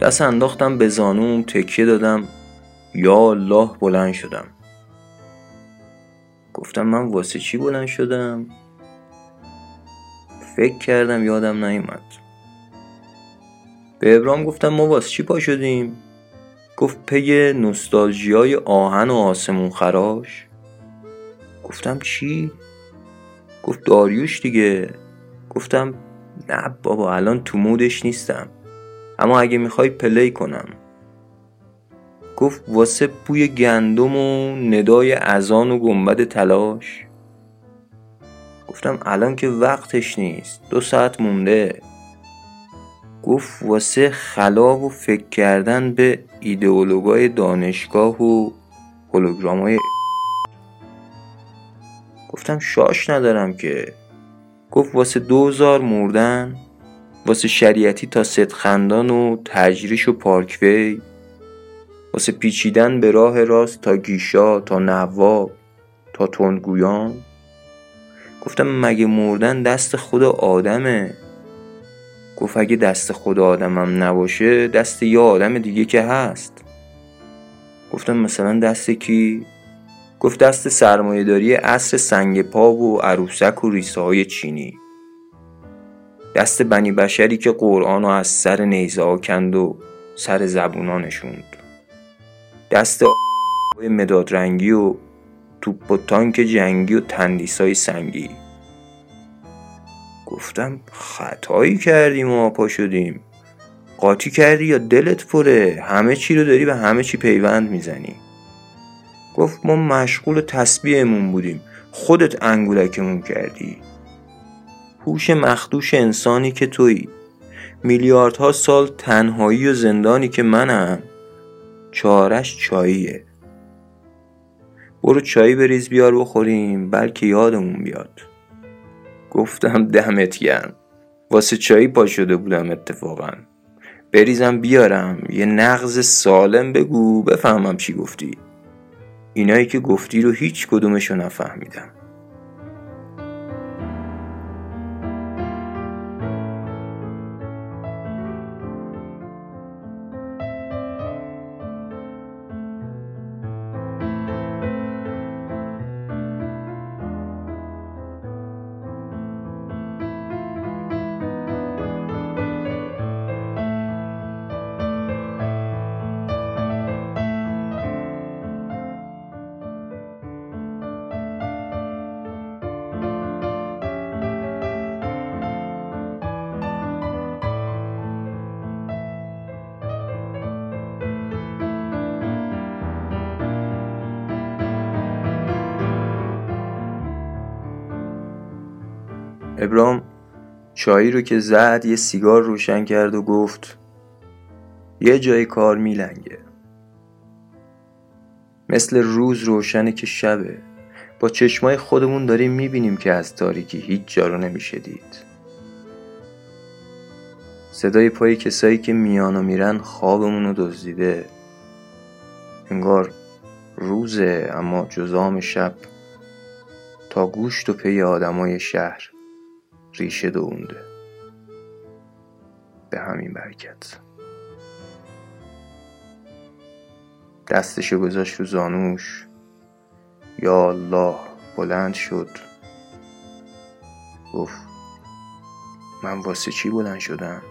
دست انداختم به زانوم تکیه دادم. یا الله بلند شدم. گفتم من واسه چی بلند شدم؟ فکر کردم یادم نیومد. به ابرام گفتم ما واسه چی پا شدیم؟ گفت پی نوستالژیای آهن و آسمون خراش. گفتم چی؟ گفت داریوش دیگه. گفتم نه بابا الان تو مودش نیستم. اما اگه می‌خوای پلی کنم. گفت واسه بوی گندم و ندای ازان و گنبد تلاش. گفتم الان که وقتش نیست. دو ساعت مونده. گفت واسه خلا و فکر کردن به ایدئولوگای دانشگاه و هولوگرامای گفتم شاش ندارم که. گفت واسه دوزار مردن واسه شریعتی تا خندان و تجریش و پارکوی. واسه پیچیدن به راه راست تا گیشا تا نواب تا تندگویان. گفتم مگه مردن دست خدا آدمه؟ گفت اگه دست خدا آدمم نباشه دست یه آدم دیگه که هست. گفتم مثلا دست کی؟ گفت دست سرمایهداری اصر سنگ پا و عروسک و ریسه های چینی. دست بنی بشری که قرآن از سر نیزه ها کند و سر زبونا نشوند. دست مداد رنگی و توپ و تانک جنگی و تندیس های سنگی. گفتم خطایی کردیم و پا شدیم. قاطی کردی یا دلت پره؟ همه چی رو داری و همه چی پیوند می‌زنی. گفت ما مشغول تسبیحمون بودیم. خودت انگولکمون کردی. هوش مخدوش انسانی که تویی. میلیاردها سال تنهایی و زندانی که منم. چارش چاییه. برو چایی بریز بیار بخوریم بلکه یادمون بیاد. گفتم دمت گرم. واسه چایی پا شده بودم اتفاقا. بریزم بیارم یه نغز سالم بگو بفهمم چی گفتی. اینایی که گفتی رو هیچ کدومشو نفهمیدم. ابرام چایی رو که زد یه سیگار روشن کرد و گفت یه جای کار میلنگه. مثل روز روشنه که شبه. با چشمای خودمون داریم می‌بینیم که از تاریکی هیچ جا رو نمیشه دید. صدای پای کسایی که میان و میرن خوابمون رو دزدیده. انگار روزه اما جزام شب تا گوشت و پی آدمای شهر. ریشه دونده. به همین برکت. دستشو گذاشت رو زانوش. یا الله بلند شد. گفت من واسه چی بلند شدم؟